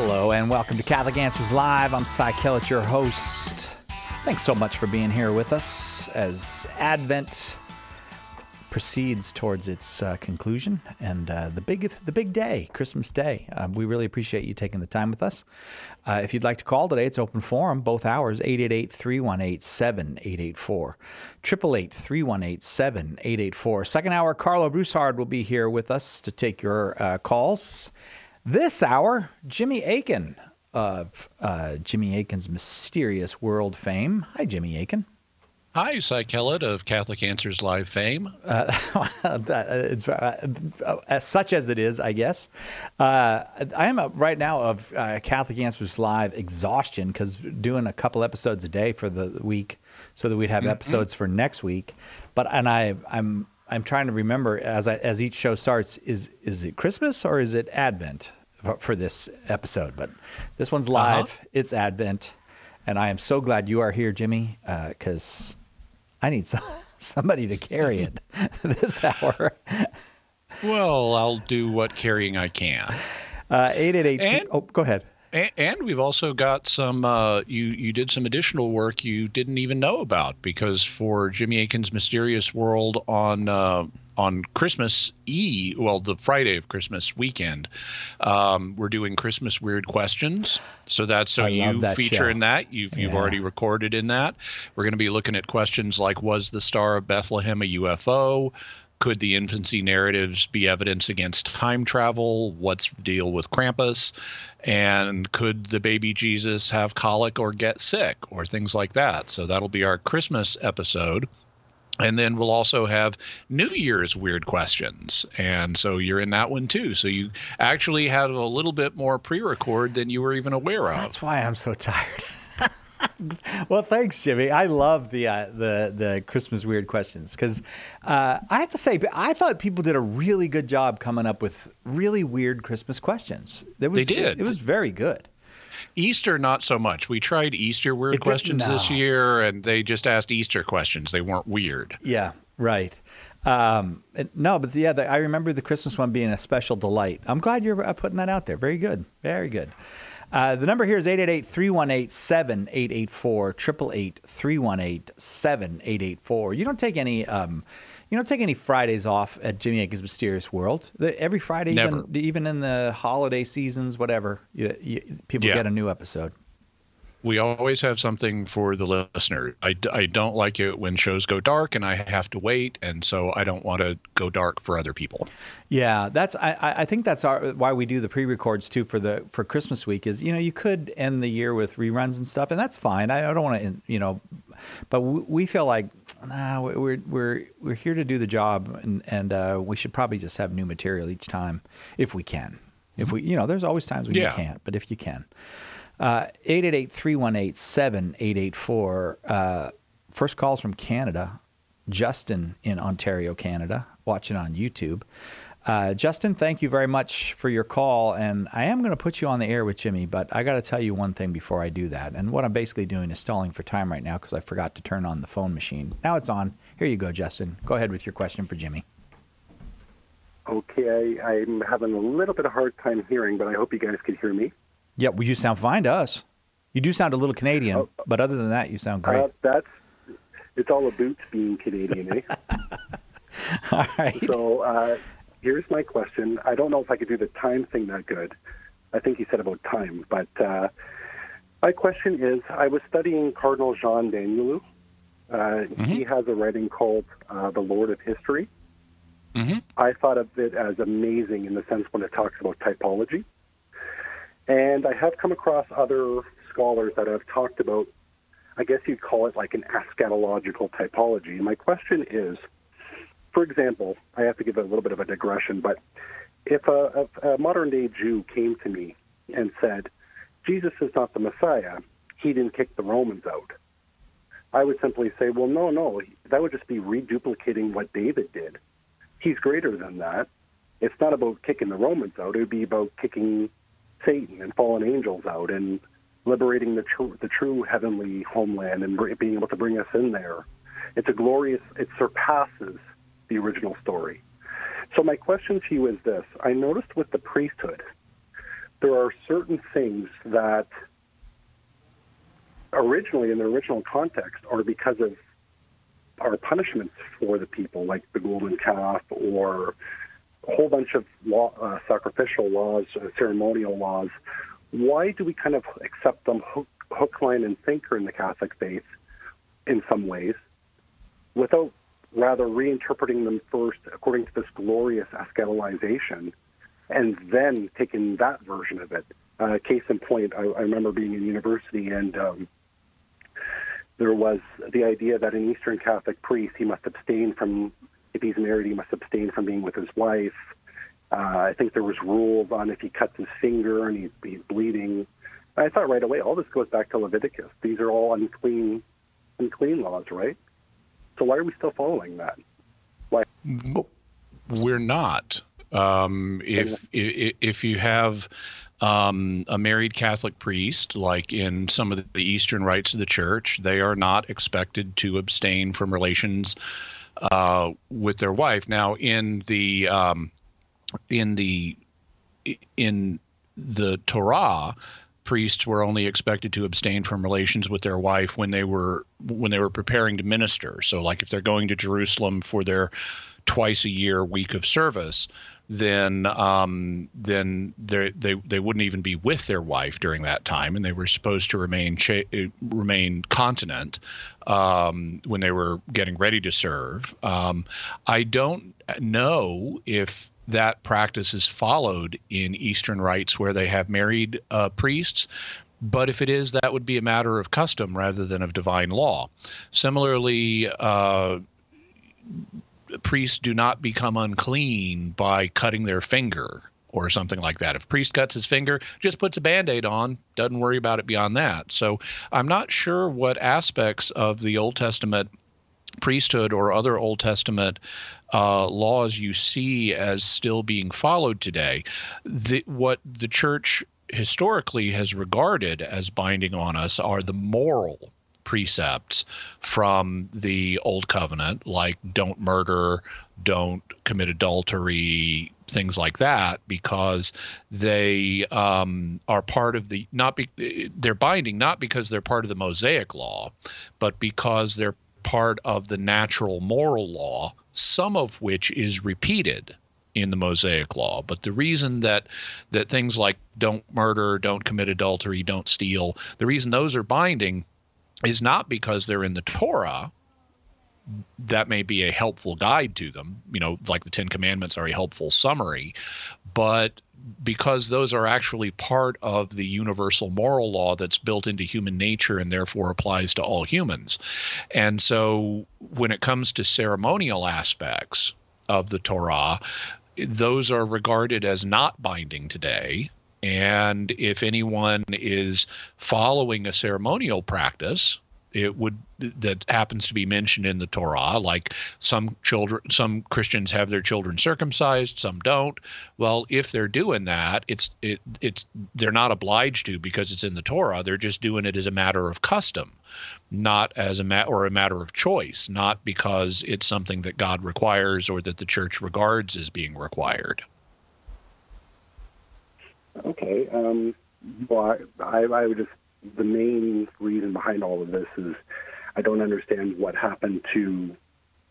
Hello and welcome to Catholic Answers Live. I'm Cy Kellett, your host. Thanks so much for being here with us as Advent proceeds towards its uh, conclusion and uh, the big the big day, Christmas Day. Um, we really appreciate you taking the time with us. Uh, if you'd like to call today, it's open forum, both hours, 888-318-7884, 888-318-7884. Second hour, Karlo Broussard will be here with us to take your uh, calls. This hour, Jimmy Akin of uh, Jimmy Akin's Mysterious World fame. Hi, Jimmy Akin. Hi, Cy Kellett of Catholic Answers Live fame. Uh, it's, uh, as such as it is, I guess. Uh, I am right now of uh, Catholic Answers Live exhaustion because doing a couple episodes a day for the week, so that we'd have mm-hmm. episodes for next week. But and I, I'm I'm trying to remember as I, as each show starts is is it Christmas or is it Advent for this episode? But this one's live. Uh-huh. It's Advent, and I am so glad you are here, Jimmy, because uh, I need some, somebody to carry it this hour. well, I'll do what carrying I can. Uh, eight eight eight. Oh, go ahead. And, and we've also got some. Uh, you you did some additional work you didn't even know about because for Jimmy Akin's Mysterious World on uh, on Christmas Eve, well, the Friday of Christmas weekend, um, we're doing Christmas weird questions. So that's so I you that feature show. in that. You've you've already recorded in that. We're going to be looking at questions like Was the Star of Bethlehem a UFO? could the infancy narratives be evidence against time travel? What's the deal with Krampus? And could the baby Jesus have colic or get sick or things like that? So that'll be our Christmas episode. And then we'll also have New Year's weird questions. And so you're in that one too. So you actually have a little bit more pre record than you were even aware of. That's why I'm so tired. well, thanks, Jimmy. I love the uh, the the Christmas weird questions because uh, I have to say I thought people did a really good job coming up with really weird Christmas questions. Was, they did. It, it was very good. Easter, not so much. We tried Easter weird it questions no. this year, and they just asked Easter questions. They weren't weird. Yeah, right. Um, no, but yeah, the, I remember the Christmas one being a special delight. I'm glad you're uh, putting that out there. Very good. Very good. Uh, the number here is 888 318 7884, 888 318 7884. You don't take any. Um, you don't take any Fridays off at Jimmy Akin's Mysterious World. The, every Friday, even, even, in the holiday seasons, whatever, you, you, people yeah. get a new episode we always have something for the listener. I, I don't like it when shows go dark and I have to wait, and so I don't want to go dark for other people. Yeah, that's I, I think that's our, why we do the pre-records too for the for Christmas week is you know you could end the year with reruns and stuff, and that's fine. I, I don't want to you know, but we feel like nah, we're we're we're here to do the job, and and uh, we should probably just have new material each time if we can. If we you know, there's always times when yeah. you can't, but if you can. Uh, 888 318 7884. Uh, first calls from Canada. Justin in Ontario, Canada, watching on YouTube. Uh, Justin, thank you very much for your call. And I am going to put you on the air with Jimmy, but I got to tell you one thing before I do that. And what I'm basically doing is stalling for time right now because I forgot to turn on the phone machine. Now it's on. Here you go, Justin. Go ahead with your question for Jimmy. Okay, I, I'm having a little bit of hard time hearing, but I hope you guys can hear me. Yeah, well, you sound fine to us. You do sound a little Canadian, oh, but other than that, you sound great. Uh, that's it's all a about being Canadian, eh? all right. So uh, here's my question. I don't know if I could do the time thing that good. I think you said about time, but uh, my question is: I was studying Cardinal Jean Danielou. Uh, mm-hmm. He has a writing called uh, "The Lord of History." Mm-hmm. I thought of it as amazing in the sense when it talks about typology. And I have come across other scholars that have talked about, I guess you'd call it like an eschatological typology. And my question is, for example, I have to give a little bit of a digression, but if a, a, a modern day Jew came to me and said, Jesus is not the Messiah, he didn't kick the Romans out. I would simply say, well, no, no, that would just be reduplicating what David did. He's greater than that. It's not about kicking the Romans out. It would be about kicking Satan and fallen angels out and liberating the the true heavenly homeland and being able to bring us in there. It's a glorious. It surpasses the original story. So my question to you is this: I noticed with the priesthood, there are certain things that originally, in the original context, are because of our punishments for the people, like the golden calf or a whole bunch of law, uh, sacrificial laws, uh, ceremonial laws. Why do we kind of accept them hook, hook, line, and sinker in the Catholic faith in some ways without rather reinterpreting them first according to this glorious eschatolization and then taking that version of it? Uh, case in point, I, I remember being in university and um, there was the idea that an Eastern Catholic priest, he must abstain from, if he's married, he must abstain from being with his wife. Uh, I think there was rules on if he cuts his finger and he's, he's bleeding. I thought right away, all this goes back to Leviticus. These are all unclean, unclean laws, right? So why are we still following that? Why? We're not. Um, if, if if you have um, a married Catholic priest, like in some of the Eastern rites of the Church, they are not expected to abstain from relations uh, with their wife. Now, in the um, in the in the Torah, priests were only expected to abstain from relations with their wife when they were when they were preparing to minister. So, like if they're going to Jerusalem for their twice a year week of service, then um, then they they wouldn't even be with their wife during that time, and they were supposed to remain cha- remain continent um, when they were getting ready to serve. Um, I don't know if that practice is followed in Eastern rites where they have married uh, priests. But if it is, that would be a matter of custom rather than of divine law. Similarly, uh, priests do not become unclean by cutting their finger or something like that. If a priest cuts his finger, just puts a band-aid on, doesn't worry about it beyond that. So I'm not sure what aspects of the Old Testament priesthood or other Old Testament uh, laws you see as still being followed today. The, what the church historically has regarded as binding on us are the moral precepts from the old covenant, like don't murder, don't commit adultery, things like that, because they um, are part of the not be they're binding not because they're part of the Mosaic law, but because they're part of the natural moral law, some of which is repeated in the Mosaic law. But the reason that that things like don't murder, don't commit adultery, don't steal, the reason those are binding is not because they're in the Torah. That may be a helpful guide to them, you know, like the Ten Commandments are a helpful summary, but because those are actually part of the universal moral law that's built into human nature and therefore applies to all humans. And so when it comes to ceremonial aspects of the Torah, those are regarded as not binding today and if anyone is following a ceremonial practice, it would that happens to be mentioned in the Torah, like some children, some Christians have their children circumcised, some don't. Well, if they're doing that, it's it it's they're not obliged to because it's in the Torah. They're just doing it as a matter of custom, not as a ma- or a matter of choice, not because it's something that God requires or that the church regards as being required. Okay. Um, well, I, I would just the main reason behind all of this is I don't understand what happened to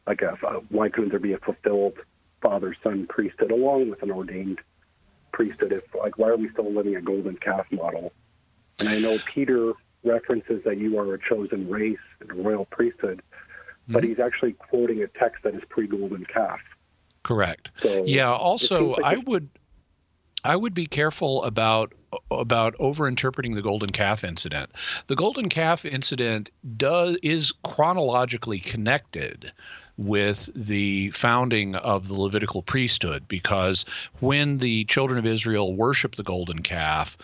like a why couldn't there be a fulfilled father son priesthood along with an ordained priesthood if like why are we still living a golden calf model? And i know peter references that you are a chosen race and a royal priesthood mm-hmm. but he's actually quoting a text that is pre-golden calf. Correct. So yeah also like i would I would be careful about about overinterpreting the golden calf incident. The golden calf incident does is chronologically connected with the founding of the Levitical priesthood because when the children of Israel worship the golden calf,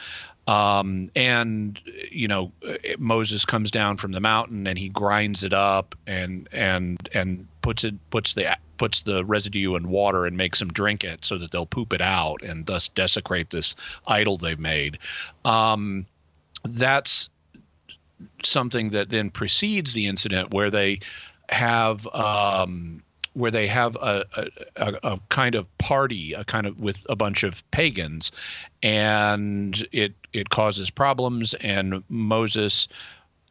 um, and you know Moses comes down from the mountain and he grinds it up and and and puts it puts the puts the residue in water and makes them drink it so that they'll poop it out and thus desecrate this idol they've made. Um, that's something that then precedes the incident where they have um, where they have a, a, a, kind of party, a kind of with a bunch of pagans, and it it causes problems. And Moses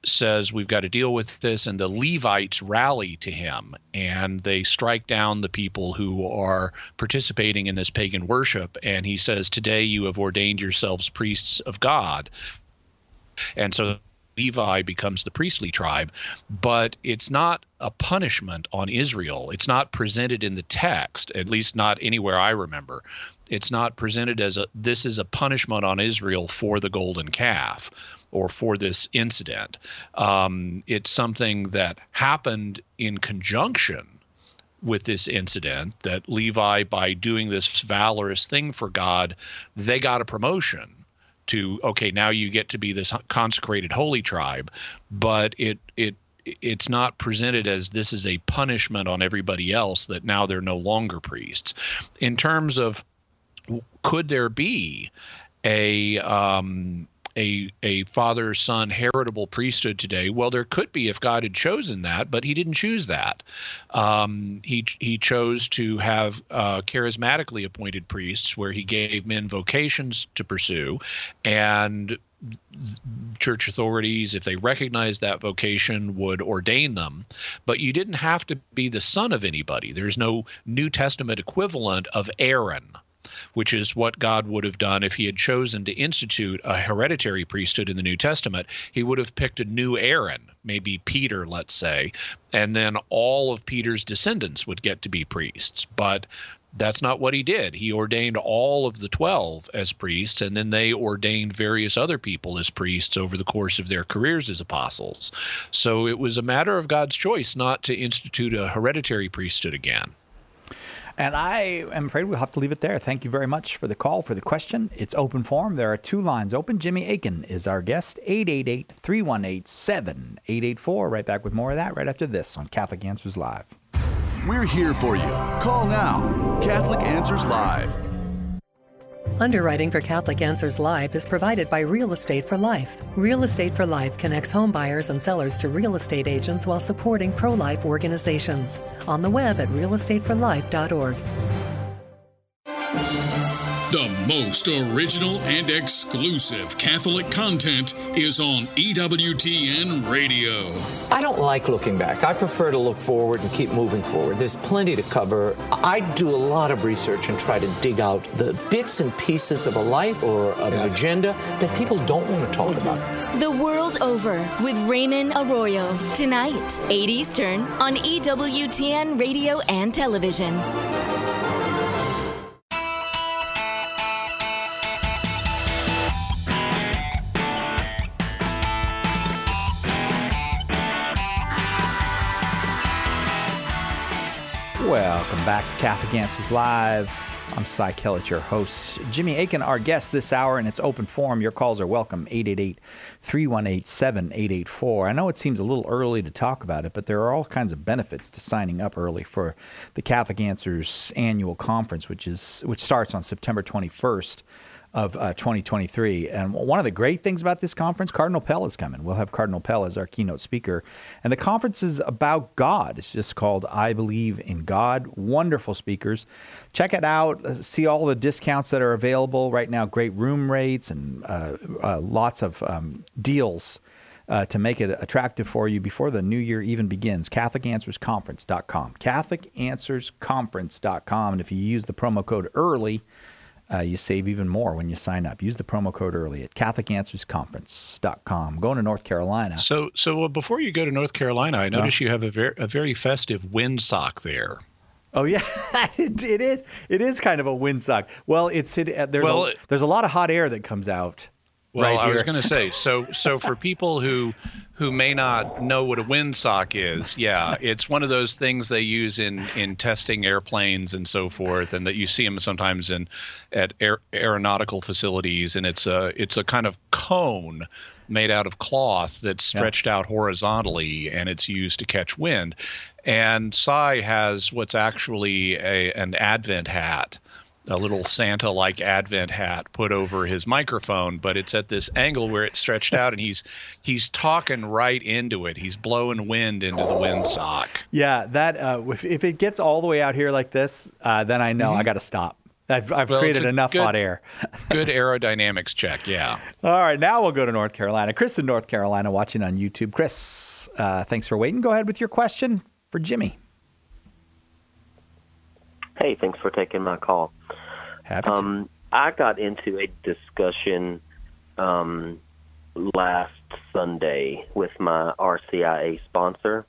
says we've got to deal with this, and the Levites rally to him, and they strike down the people who are participating in this pagan worship. And he says, "Today you have ordained yourselves priests of God." And so Levi becomes the priestly tribe, but it's not a punishment on Israel. It's not presented in the text, at least not anywhere I remember. It's not presented as a this is a punishment on Israel for the golden calf or for this incident. Um, it's something that happened in conjunction with this incident that Levi, by doing this valorous thing for God, they got a promotion to okay now you get to be this consecrated holy tribe but it it it's not presented as this is a punishment on everybody else that now they're no longer priests. In terms of could there be a um, a a father son heritable priesthood today? Well, there could be if God had chosen that, but He didn't choose that. Um, he he chose to have uh, charismatically appointed priests, where He gave men vocations to pursue, and church authorities, if they recognized that vocation, would ordain them. But you didn't have to be the son of anybody. There's no New Testament equivalent of Aaron which is what God would have done if he had chosen to institute a hereditary priesthood in the New Testament. He would have picked a new Aaron, maybe Peter, let's say, and then all of Peter's descendants would get to be priests. But that's not what he did. He ordained all of the 12 as priests, and then they ordained various other people as priests over the course of their careers as apostles. So it was a matter of God's choice not to institute a hereditary priesthood again. And I am afraid we'll have to leave it there. Thank you very much for the call, for the question. It's open forum. There are two lines open. Jimmy Akin is our guest, 888 318 7884. Right back with more of that right after this on Catholic Answers Live. We're here for you. Call now. Catholic Answers Live. Underwriting for Catholic Answers Live is provided by Real Estate for Life. Real Estate for Life connects home buyers and sellers to real estate agents while supporting pro life organizations. On the web at realestateforlife.org. The most original and exclusive Catholic content is on EWTN Radio. I don't like looking back. I prefer to look forward and keep moving forward. There's plenty to cover. I do a lot of research and try to dig out the bits and pieces of a life or of yes. an agenda that people don't want to talk about. The World Over with Raymond Arroyo. Tonight, 8 Eastern on EWTN Radio and Television. Welcome back to Catholic Answers Live. I'm Cy Kellett, your host. Jimmy Akin, our guest this hour, and it's open forum. Your calls are welcome, 888 318 7884. I know it seems a little early to talk about it, but there are all kinds of benefits to signing up early for the Catholic Answers annual conference, which, is, which starts on September 21st of uh, 2023. And one of the great things about this conference, Cardinal Pell is coming. We'll have Cardinal Pell as our keynote speaker. And the conference is about God. It's just called I Believe in God. Wonderful speakers. Check it out. Uh, see all the discounts that are available right now. Great room rates and uh, uh, lots of um, deals. Uh, to make it attractive for you before the new year even begins. CatholicAnswersConference.com. CatholicAnswersConference.com. And if you use the promo code EARLY, uh, you save even more when you sign up. Use the promo code early at CatholicAnswersConference.com. Going to North Carolina. So, so before you go to North Carolina, I notice you have a very, a very festive windsock there. Oh yeah, it, it is. It is kind of a windsock. Well, it's it, uh, there's well, a, there's a lot of hot air that comes out. Well, right I was going to say so. So for people who who may not know what a windsock is, yeah, it's one of those things they use in in testing airplanes and so forth, and that you see them sometimes in at aer- aeronautical facilities, and it's a it's a kind of cone made out of cloth that's stretched yeah. out horizontally, and it's used to catch wind. And Cy has what's actually a an Advent hat a little Santa like Advent hat put over his microphone, but it's at this angle where it's stretched out and he's he's talking right into it. He's blowing wind into the windsock. Yeah, that uh, if, if it gets all the way out here like this, uh, then I know Mm-hmm. I got to stop. I've, I've Well, created enough good- hot air. Good aerodynamics check, yeah. All right, now we'll go to North Carolina. Chris in North Carolina watching on YouTube. Chris, uh, thanks for waiting. Go ahead with your question for Jimmy. Hey, thanks for taking my call. Happy. Um, I got into a discussion um, last Sunday with my RCIA sponsor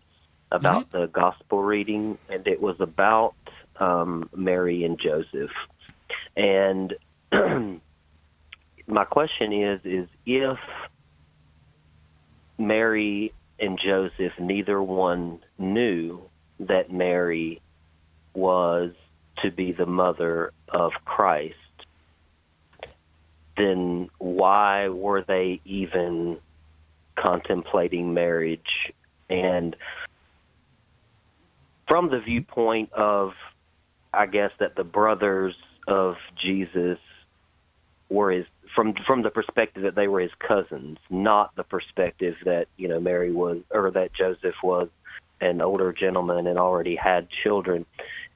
about the gospel reading, and it was about um, Mary and Joseph. And my question is: is if Mary and Joseph, neither one knew that Mary was to be the mother of Christ, then why were they even contemplating marriage? And from the viewpoint of, I guess, that the brothers of Jesus were his from from the perspective that they were his cousins, not the perspective that you know Mary was or that Joseph was an older gentleman and already had children.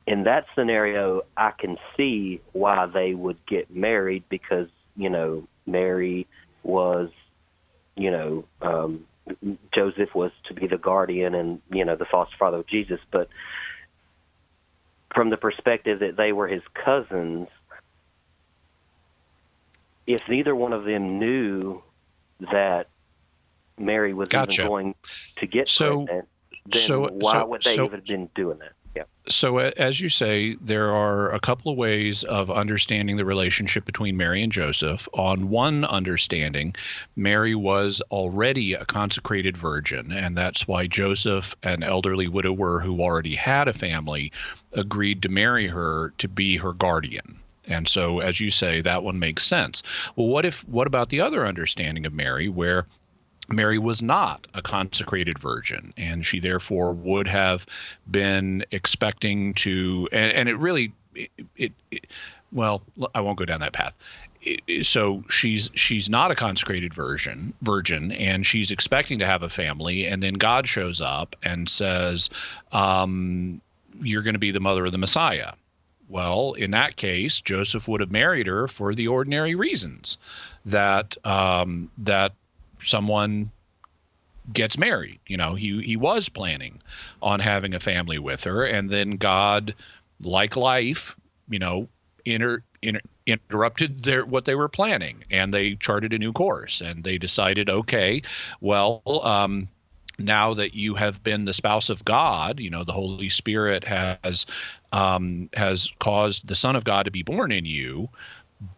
In that scenario, I can see why they would get married because you know Mary was, you know, um, Joseph was to be the guardian and you know the foster father of Jesus, but from the perspective that they were his cousins, if neither one of them knew that Mary was Gotcha. even going to get So- pregnant, then so- why so- would they so- even been doing that? So, as you say, there are a couple of ways of understanding the relationship between Mary and Joseph. On one understanding, Mary was already a consecrated virgin, and that's why Joseph, an elderly widower who already had a family, agreed to marry her to be her guardian. And so, as you say, that one makes sense. Well, what if? What about the other understanding of Mary, where Mary was not a consecrated virgin, and she therefore would have been expecting to, and, and it really, it, it, it, well, I won't go down that path. So she's she's not a consecrated virgin, virgin, and she's expecting to have a family, and then God shows up and says, um, "You're going to be the mother of the Messiah." Well, in that case, Joseph would have married her for the ordinary reasons that um, that someone gets married. You know, he he was planning on having a family with her, and then God, like life, you know, inter, inter, interrupted their what they were planning, and they charted a new course, and they decided, okay, well. Um, now that you have been the spouse of God, you know the Holy Spirit has um, has caused the Son of God to be born in you.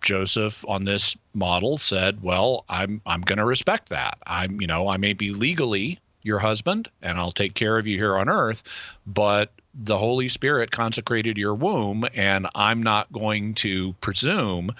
Joseph on this model said, "Well, I'm I'm going to respect that. I'm you know I may be legally your husband and I'll take care of you here on earth, but the Holy Spirit consecrated your womb and I'm not going to presume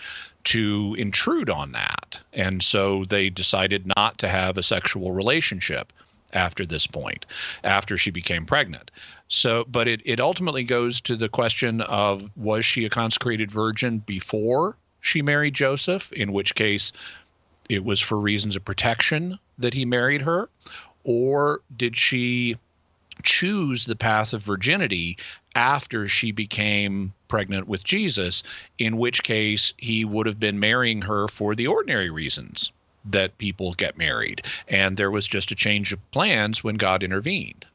to intrude on that." And so they decided not to have a sexual relationship after this point, after she became pregnant. So, but it, it ultimately goes to the question of was she a consecrated virgin before she married Joseph, in which case it was for reasons of protection that he married her, or did she choose the path of virginity after she became pregnant with Jesus, in which case he would have been marrying her for the ordinary reasons that people get married. And there was just a change of plans when God intervened.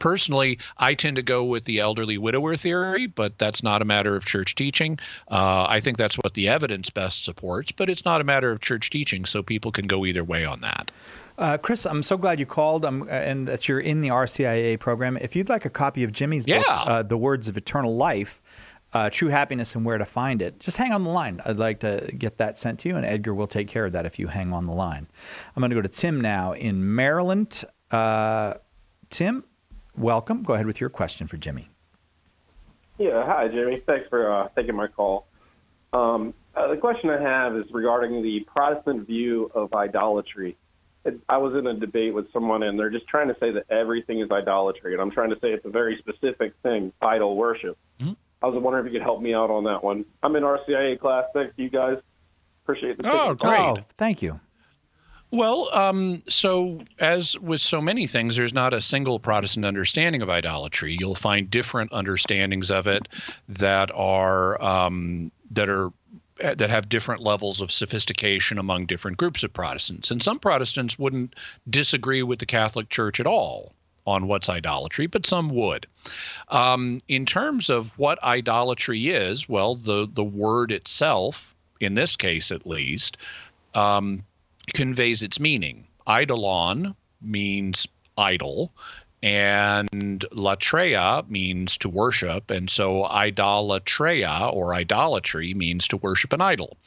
Personally, I tend to go with the elderly widower theory, but that's not a matter of church teaching. Uh, I think that's what the evidence best supports, but it's not a matter of church teaching, so people can go either way on that. Uh, Chris, I'm so glad you called um, and that you're in the RCIA program. If you'd like a copy of Jimmy's book, uh, The Words of Eternal Life, uh, True Happiness and Where to Find It, just hang on the line. I'd like to get that sent to you, and Edgar will take care of that if you hang on the line. I'm going to go to Tim now in Maryland. Uh, Tim, welcome. Go ahead with your question for Jimmy. Yeah, hi, Jimmy. Thanks for uh, taking my call. Um, uh, the question I have is regarding the Protestant view of idolatry. It, I was in a debate with someone, and they're just trying to say that everything is idolatry, and I'm trying to say it's a very specific thing, idol worship. I was wondering if you could help me out on that one. I'm in RCIA class. Thanks you guys. Appreciate the Oh, great. Oh, thank you. Well, um, so as with so many things, there's not a single Protestant understanding of idolatry. You'll find different understandings of it that are um, that are that have different levels of sophistication among different groups of Protestants. And some Protestants wouldn't disagree with the Catholic Church at all on what's idolatry, but some would. Um, in terms of what idolatry is, well, the the word itself, in this case at least, um, conveys its meaning. Eidolon means idol, and latreia means to worship, and so idolatreia or idolatry means to worship an idol.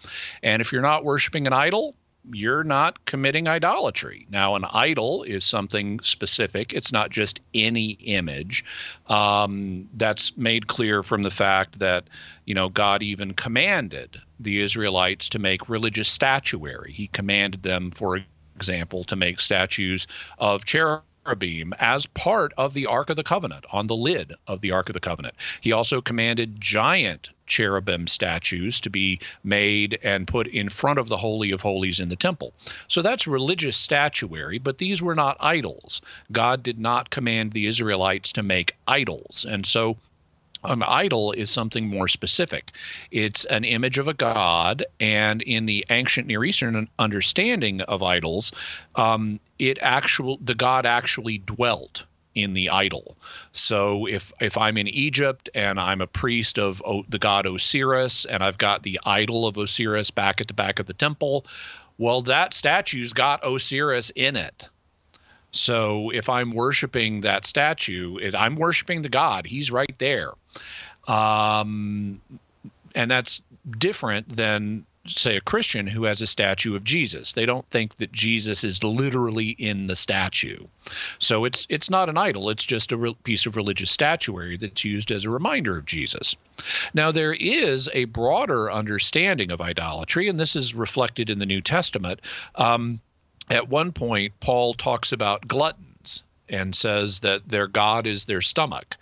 And if you're not worshiping an idol, you're not committing idolatry. Now, an idol is something specific. It's not just any image. Um, that's made clear from the fact that, you know, God even commanded the Israelites to make religious statuary. He commanded them, for example, to make statues of cherubim as part of the Ark of the Covenant, on the lid of the Ark of the Covenant. He also commanded giant cherubim statues to be made and put in front of the Holy of Holies in the temple. So that's religious statuary, but these were not idols. God did not command the Israelites to make idols. And so an idol is something more specific. It's an image of a god, and in the ancient Near Eastern understanding of idols, um, it actual the god actually dwelt in the idol. So if if I'm in Egypt and I'm a priest of o, the god Osiris, and I've got the idol of Osiris back at the back of the temple, well, that statue's got Osiris in it. So if I'm worshiping that statue, it, I'm worshiping the God. He's right there. Um, and that's different than, say, a Christian who has a statue of Jesus. They don't think that Jesus is literally in the statue. So it's it's not an idol. It's just a re- piece of religious statuary that's used as a reminder of Jesus. Now there is a broader understanding of idolatry, and this is reflected in the New Testament. Um, at one point, Paul talks about gluttons and says that their God is their stomach.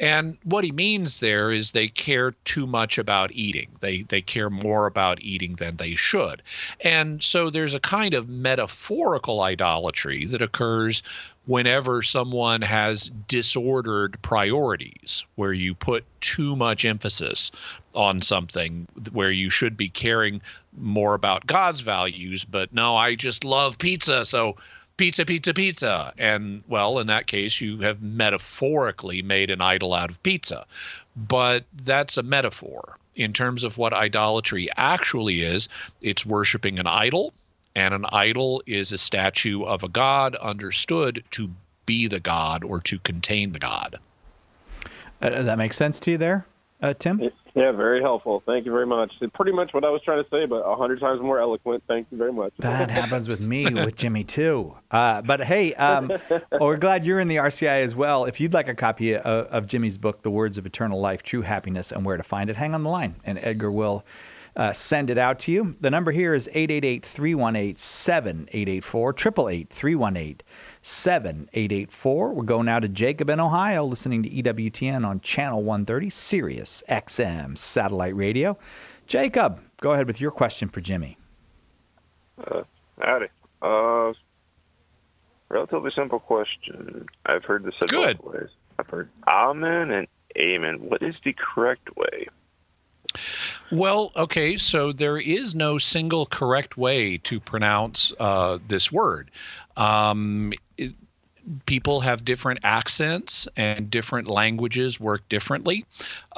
And what he means there is they care too much about eating. They they care more about eating than they should. And so there's a kind of metaphorical idolatry that occurs whenever someone has disordered priorities, where you put too much emphasis on something where you should be caring more about God's values, but no, I just love pizza, so pizza, pizza, pizza. And well, in that case, you have metaphorically made an idol out of pizza. But that's a metaphor. In terms of what idolatry actually is, it's worshiping an idol, and an idol is a statue of a god understood to be the god or to contain the god. Uh, that makes sense to you there, uh, Tim? Yeah, very helpful. Thank you very much. Pretty much what I was trying to say, but a hundred times more eloquent. Thank you very much. That happens with me with Jimmy too. Uh, but hey, um, we're glad you're in the RCI as well. If you'd like a copy of, of, Jimmy's book, The Words of Eternal Life, True Happiness, and Where to Find It, hang on the line, and Edgar will. Uh, send it out to you. The number here is 888 318 7884, 888 318 7884. We're going now to Jacob in Ohio, listening to EWTN on Channel 130, Sirius XM Satellite Radio. Jacob, go ahead with your question for Jimmy. Uh, howdy. Uh, relatively simple question. I've heard this said Good. both ways. I've heard amen and amen. What is the correct way? Well, okay, so there is no single correct way to pronounce uh, this word. Um, it, people have different accents and different languages work differently.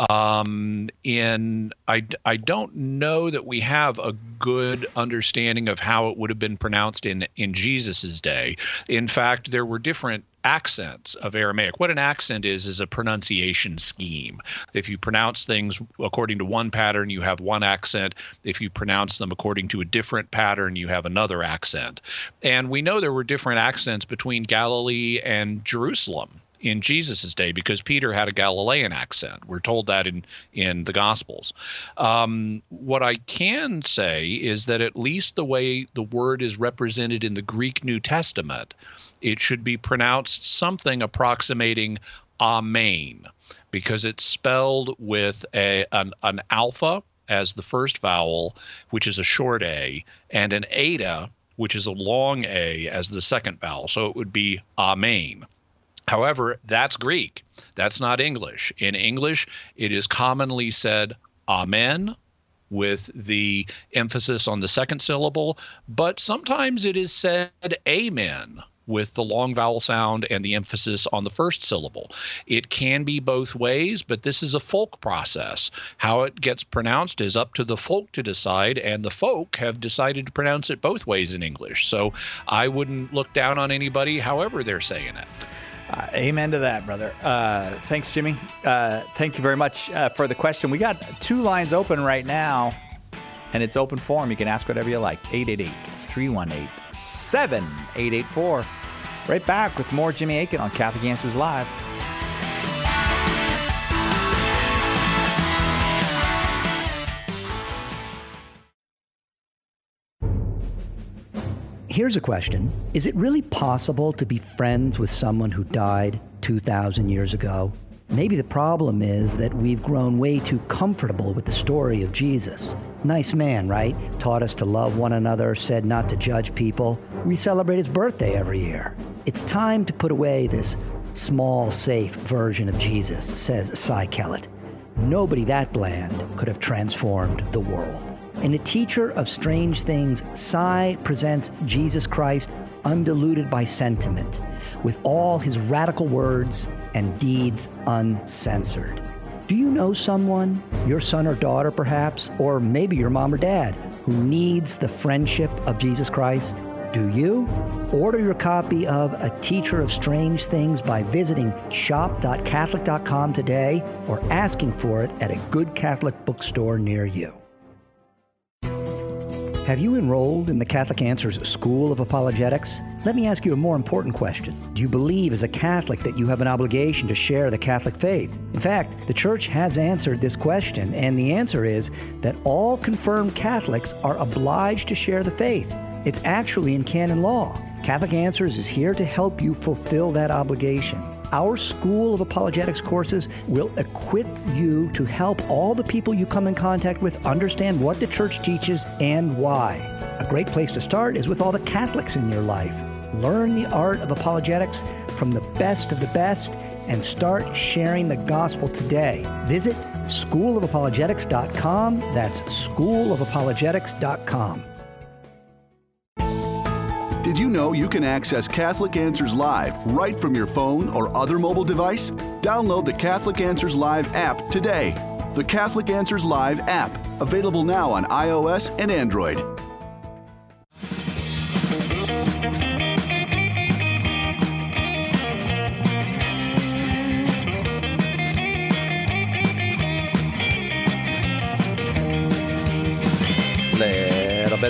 Um, in I, I don't know that we have a good understanding of how it would have been pronounced in in Jesus's day. In fact, there were different accents of Aramaic. What an accent is is a pronunciation scheme. If you pronounce things according to one pattern, you have one accent. If you pronounce them according to a different pattern, you have another accent. And we know there were different accents between Galilee and Jerusalem in Jesus' day because Peter had a Galilean accent. We're told that in in the Gospels. Um, what I can say is that at least the way the word is represented in the Greek New Testament, it should be pronounced something approximating Amen. because it's spelled with a an, an alpha as the first vowel, which is a short A, and an eta, which is a long A, as the second vowel. So it would be Amen. However, that's Greek. That's not English. In English, it is commonly said Amen with the emphasis on the second syllable, but sometimes it is said Amen with the long vowel sound and the emphasis on the first syllable. It can be both ways, but this is a folk process. How it gets pronounced is up to the folk to decide, and the folk have decided to pronounce it both ways in English. So I wouldn't look down on anybody, however they're saying it. Uh, amen to that, brother. Uh, thanks, Jimmy. Uh, thank you very much uh, for the question. We got two lines open right now, and it's open forum. You can ask whatever you like. 888 318 7884. Right back with more Jimmy Akin on Catholic Answers Live. Here's a question Is it really possible to be friends with someone who died 2,000 years ago? Maybe the problem is that we've grown way too comfortable with the story of Jesus. Nice man, right? Taught us to love one another, said not to judge people. We celebrate his birthday every year. It's time to put away this small, safe version of Jesus, says Cy Kellett. Nobody that bland could have transformed the world. In A Teacher of Strange Things, Cy presents Jesus Christ undiluted by sentiment, with all his radical words and deeds uncensored. Do you know someone, your son or daughter perhaps, or maybe your mom or dad, who needs the friendship of Jesus Christ? Do you? Order your copy of A Teacher of Strange Things by visiting shop.catholic.com today or asking for it at a good Catholic bookstore near you. Have you enrolled in the Catholic Answers School of Apologetics? Let me ask you a more important question. Do you believe as a Catholic that you have an obligation to share the Catholic faith? In fact, the Church has answered this question, and the answer is that all confirmed Catholics are obliged to share the faith. It's actually in canon law. Catholic Answers is here to help you fulfill that obligation. Our School of Apologetics courses will equip you to help all the people you come in contact with understand what the church teaches and why. A great place to start is with all the Catholics in your life. Learn the art of apologetics from the best of the best and start sharing the gospel today. Visit schoolofapologetics.com. That's schoolofapologetics.com. Did you know you can access Catholic Answers Live right from your phone or other mobile device? Download the Catholic Answers Live app today. The Catholic Answers Live app, available now on iOS and Android.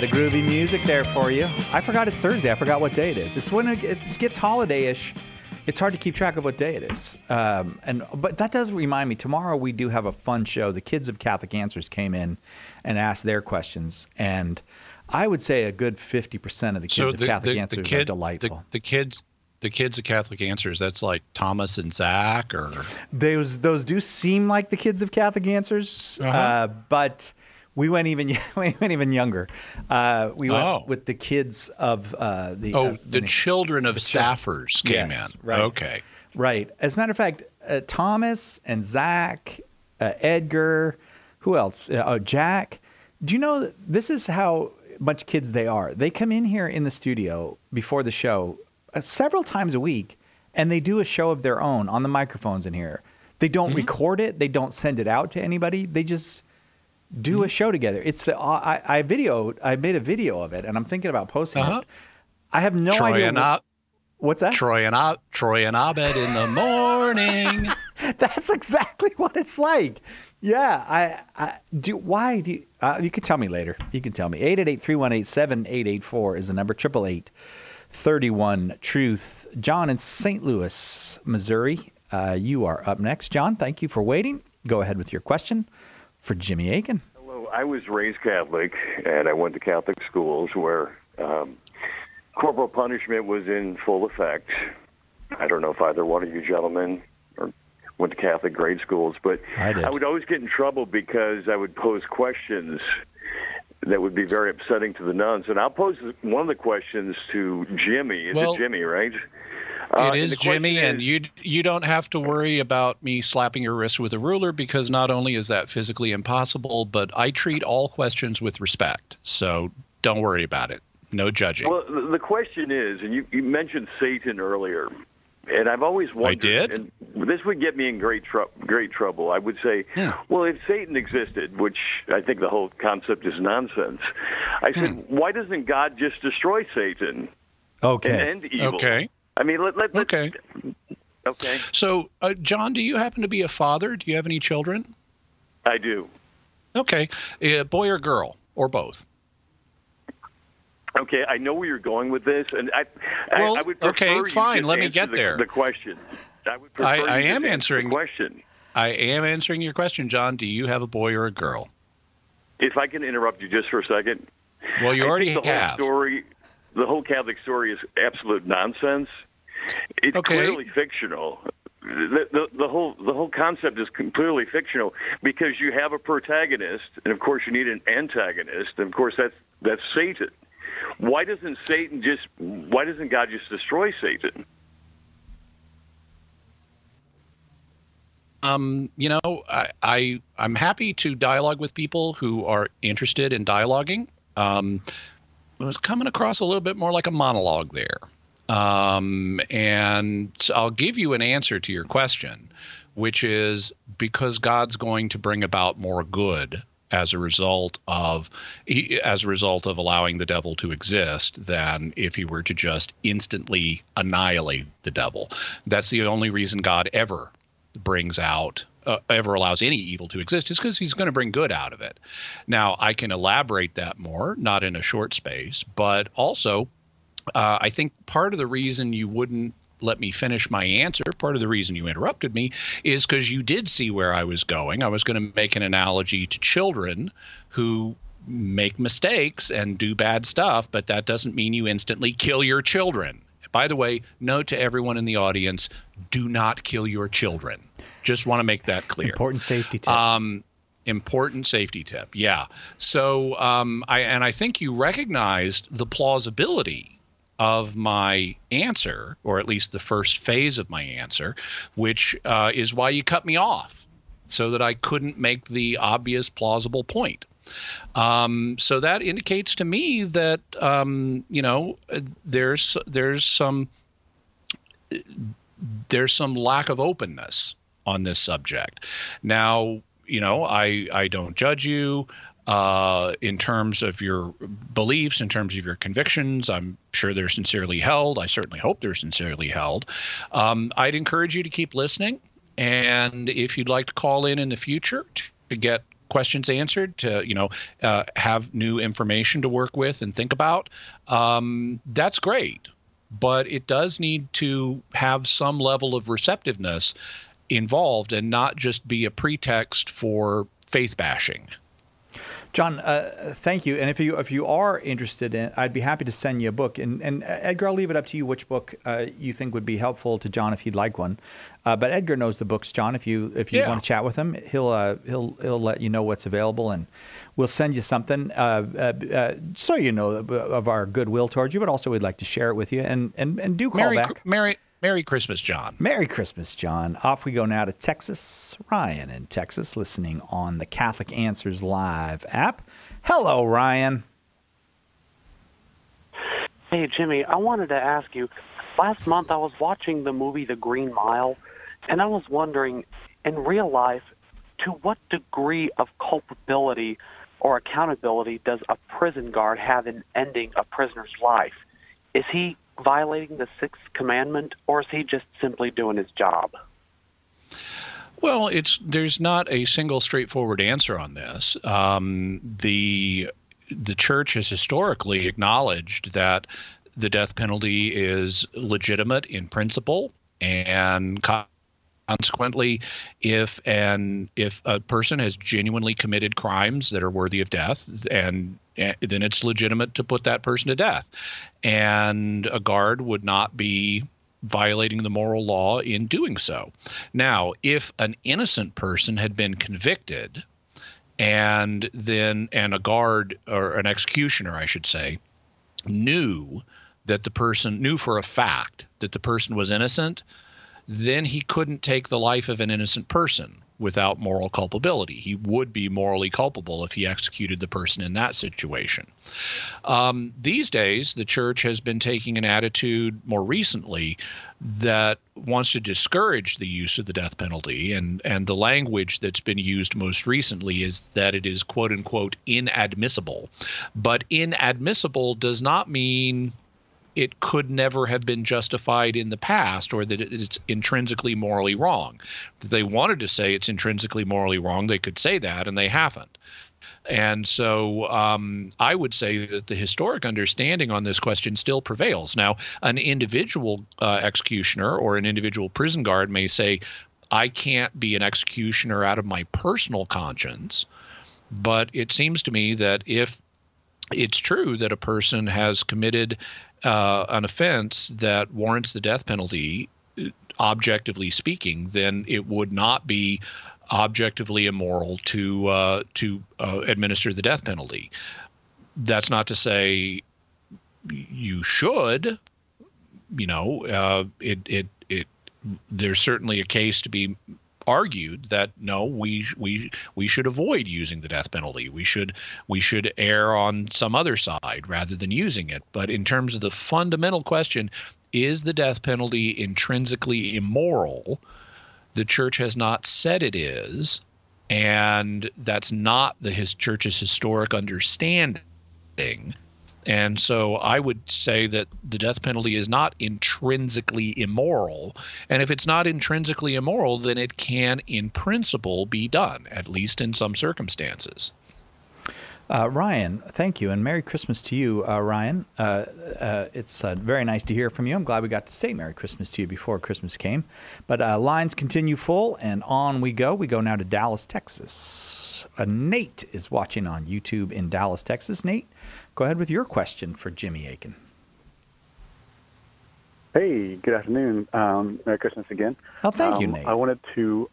Bit of groovy music there for you. I forgot it's Thursday. I forgot what day it is. It's when it gets holiday-ish. It's hard to keep track of what day it is. Um, and but that does remind me. Tomorrow we do have a fun show. The kids of Catholic Answers came in and asked their questions, and I would say a good fifty percent of the kids of Catholic Answers kid, are delightful. The, the kids, the kids of Catholic Answers. That's like Thomas and Zach, or those those do seem like the kids of Catholic Answers, Uh-huh. uh, but we went even we went even younger. Uh, we went Oh. with the kids of uh, the oh, uh, the children of chil- staffers came Yes, in. right. Okay. Right. As a matter of fact, uh, Thomas and Zach, uh, Edgar, who else? Uh, oh, Jack. Do you know this is how much kids they are? They come in here in the studio before the show uh, several times a week, and they do a show of their own on the microphones in here. They don't Mm-hmm. record it. They don't send it out to anybody. They just do Mm-hmm. a show together. It's the, I, I video. I made a video of it, and I'm thinking about posting Uh-huh. it. I have no Troy idea. and wh- Ab- What's that? Troy and Ab- Troy and Abed in the morning. That's exactly what it's like. Yeah, I, I do. Why do you? Uh, you can tell me later. You can tell me. 888-318-7884 is the number. Triple eight thirty one Truth. John in St. Louis, Missouri. Uh, you are up next, John. Thank you for waiting. Go ahead with your question for Jimmy Akin. Hello. I was raised Catholic, and I went to Catholic schools where um, corporal punishment was in full effect. I don't know if either one of you gentlemen or went to Catholic grade schools, but I did. would always get in trouble because I would pose questions that would be very upsetting to the nuns. And I'll pose one of the questions to Jimmy. Is Well, it Jimmy, right? Uh, it and is Jimmy, and you you don't have to worry about me slapping your wrist with a ruler because not only is that physically impossible, but I treat all questions with respect. So don't worry about it. No judging. Well, the the question is, and you, you mentioned Satan earlier, and I've always wondered. I did? And this would get me in great tr- great trouble. I would say, well, if Satan existed, which I think the whole concept is nonsense, I said, Hmm. why doesn't God just destroy Satan Okay. and end evil? Okay. I mean, let, let, Okay. Okay. So, uh, John, do you happen to be a father? Do you have any children? I do. Okay. Uh, boy or girl, or both? Okay, I know where you're going with this, and I, Well, I, I would okay, fine, let me get the, there. The question. I would prefer I, I am answering the question. I am answering your question, John. Do you have a boy or a girl? If I can interrupt you just for a second. Well, you I already think the have. Whole story, the whole Catholic story is absolute nonsense. It's Okay. clearly fictional. The, the, the whole the whole concept is completely fictional because you have a protagonist, and of course you need an antagonist, and of course that's that's Satan. Why doesn't Satan just? Why doesn't God just destroy Satan? Um, you know, I, I I'm happy to dialogue with people who are interested in dialoguing. Um, was coming across a little bit more like a monologue there. Um, and I'll give you an answer to your question, which is because God's going to bring about more good as a result of as a result of allowing the devil to exist than if he were to just instantly annihilate the devil. That's the only reason God ever brings out uh, ever allows any evil to exist is because he's going to bring good out of it. Now, I can elaborate that more, not in a short space, but also uh, I think part of the reason you wouldn't let me finish my answer, part of the reason you interrupted me, is because you did see where I was going. I was going to make an analogy to children who make mistakes and do bad stuff, but that doesn't mean you instantly kill your children. By the way, note to everyone in the audience do not kill your children. Just want to make that clear. Important safety tip. Um, important safety tip. Yeah. So um, I and I think you recognized the plausibility of my answer, or at least the first phase of my answer, which uh, is why you cut me off, so that I couldn't make the obvious plausible point. Um, so that indicates to me that um, you know there's there's some there's some lack of openness on this subject. Now, you know, I I don't judge you uh, in terms of your beliefs, in terms of your convictions. I'm sure they're sincerely held. I certainly hope they're sincerely held. Um, I'd encourage you to keep listening, and if you'd like to call in in the future to, to get questions answered to you know uh, have new information to work with and think about um, that's great but it does need to have some level of receptiveness involved and not just be a pretext for faith bashing. John, uh, thank you. And if you if you are interested in, I'd be happy to send you a book. And and Edgar, I'll leave it up to you which book uh, you think would be helpful to John if he'd like one. Uh, but Edgar knows the books, John. If you if you Yeah. want to chat with him, he'll uh, he'll he'll let you know what's available, and we'll send you something uh, uh, uh, so you know of our goodwill towards you. But also, we'd like to share it with you, and and and do call Merry, back. Merry, Merry Christmas, John. Merry Christmas, John. Off we go now to Texas. Ryan in Texas, listening on the Catholic Answers Live app. Hello, Ryan. Hey, Jimmy, I wanted to ask you. Last month, I was watching the movie The Green Mile, and I was wondering, in real life, to what degree of culpability or accountability does a prison guard have in ending a prisoner's life? Is he violating the sixth commandment, or is he just simply doing his job? Well, it's there's not a single straightforward answer on this. Um, the the church has historically acknowledged that the death penalty is legitimate in principle, and consequently, if an if a person has genuinely committed crimes that are worthy of death, and then it's legitimate to put that person to death, and a guard would not be violating the moral law in doing so. Now, if an innocent person had been convicted and then and a guard or an executioner I should say knew that the person knew for a fact that the person was innocent, then he couldn't take the life of an innocent person without moral culpability. He would be morally culpable if he executed the person in that situation. Um, these days, the church has been taking an attitude more recently that wants to discourage the use of the death penalty. And, and the language that's been used most recently is that it is quote unquote inadmissible. But inadmissible does not mean it could never have been justified in the past or that it's intrinsically morally wrong. If they wanted to say it's intrinsically morally wrong, they could say that, and they haven't. And so um, I would say that the historic understanding on this question still prevails. Now, an individual uh, executioner or an individual prison guard may say, I can't be an executioner out of my personal conscience. But it seems to me that if it's true that a person has committed uh, an offense that warrants the death penalty, objectively speaking, then it would not be objectively immoral to uh, to uh, administer the death penalty. That's not to say you should. You know, uh, it it it. There's certainly a case to be argued that no, we we we should avoid using the death penalty. We should we should err on some other side rather than using it. But in terms of the fundamental question, is the death penalty intrinsically immoral? The church has not said it is, and that's not the his church's historic understanding. And so I would say that the death penalty is not intrinsically immoral. And if it's not intrinsically immoral, then it can, in principle, be done, at least in some circumstances. Uh, Ryan, thank you, and Merry Christmas to you, uh, Ryan. Uh, uh it's uh, very nice to hear from you. I'm glad we got to say Merry Christmas to you before Christmas came. But uh, lines continue full, and on we go. We go now to Dallas, Texas. Nate is watching on YouTube in Dallas, Texas. Nate, Go ahead with your question for Jimmy Akin. Hey, good afternoon. Um, Merry Christmas again. Oh, thank um, you, Nate. I wanted to.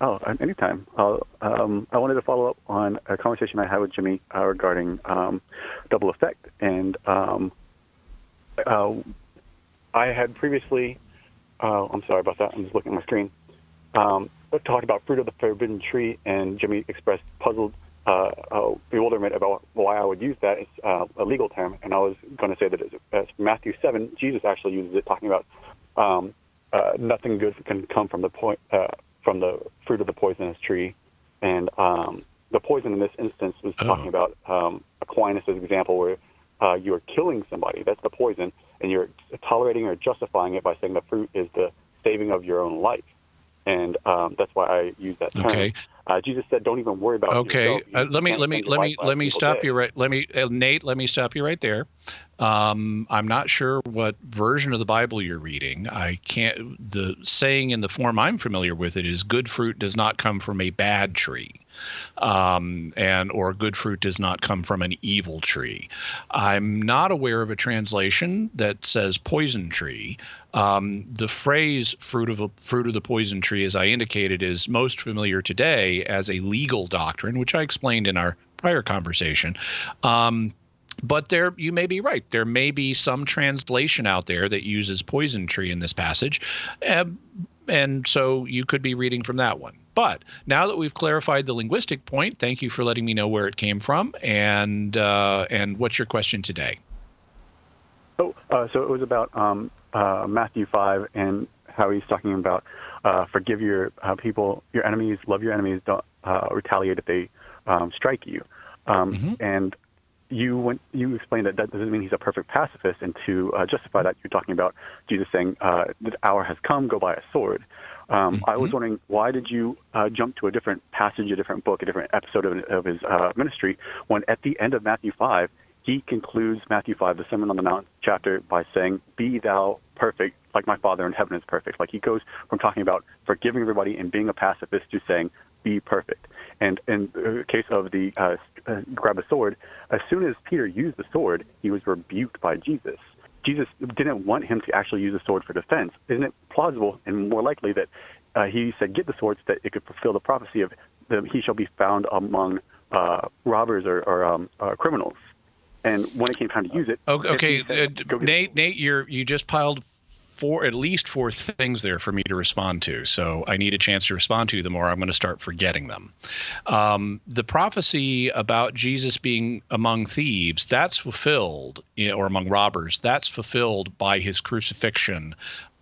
Oh, anytime. Um, I wanted to follow up on a conversation I had with Jimmy uh, regarding um, double effect, and um, uh, I had previously. Uh, I'm sorry about that. I'm just looking at my screen. Um, talked about fruit of the forbidden tree, and Jimmy expressed puzzled uh, uh, bewilderment about why I would use that. It's uh, a legal term, and I was going to say that it's, Matthew seven, Jesus actually uses it, talking about um, uh, nothing good can come from the point uh, from the fruit of the poisonous tree, and um, the poison in this instance was oh. talking about um, Aquinas' example where uh, you are killing somebody. That's the poison, and you're tolerating or justifying it by saying the fruit is the saving of your own life and um, that's why I use that term. Okay. Uh, Jesus said, "Don't even worry about." Okay, uh, let me let me let me let me stop you right. Let me uh, Nate. Let me stop you right there. Um, I'm not sure what version of the Bible you're reading. I can't. The saying in the form I'm familiar with it is, "Good fruit does not come from a bad tree." Um, and or good fruit does not come from an evil tree. I'm not aware of a translation that says poison tree. Um, the phrase "fruit of a fruit of the poison tree," as I indicated, is most familiar today as a legal doctrine, which I explained in our prior conversation. Um, but there, you may be right. There may be some translation out there that uses poison tree in this passage, uh, and so you could be reading from that one. But now that we've clarified the linguistic point, thank you for letting me know where it came from and uh, and what's your question today? Oh, uh, so it was about um, uh, Matthew five and how he's talking about uh, forgive your uh, people, your enemies, love your enemies, don't uh, retaliate if they um, strike you. Um, mm-hmm. And you went, you explained that that doesn't mean he's a perfect pacifist, and to justify that, you're talking about Jesus saying, "The hour has come, go buy a sword." Um, mm-hmm. I was wondering why did you uh, jump to a different passage, a different book, a different episode of, of his uh, ministry when at the end of Matthew 5, he concludes Matthew 5, the Sermon on the Mount chapter, by saying, Be thou perfect, like my Father in heaven is perfect. Like he goes from talking about forgiving everybody and being a pacifist to saying, Be perfect. And in the case of the uh, uh, grab a sword, as soon as Peter used the sword, he was rebuked by Jesus. Jesus didn't want him to actually use a sword for defense. Isn't it plausible and more likely that uh, he said, "Get the sword," so that it could fulfill the prophecy of the, he shall be found among uh, robbers or, or um, uh, criminals. And when it came time to use it, okay, okay uh, Nate, Nate, you're you just piled four at least four things there for me to respond to. So I need a chance to respond to them, or I'm going to start forgetting them. Um, the prophecy about Jesus being among thieves that's fulfilled, or among robbers, that's fulfilled by his crucifixion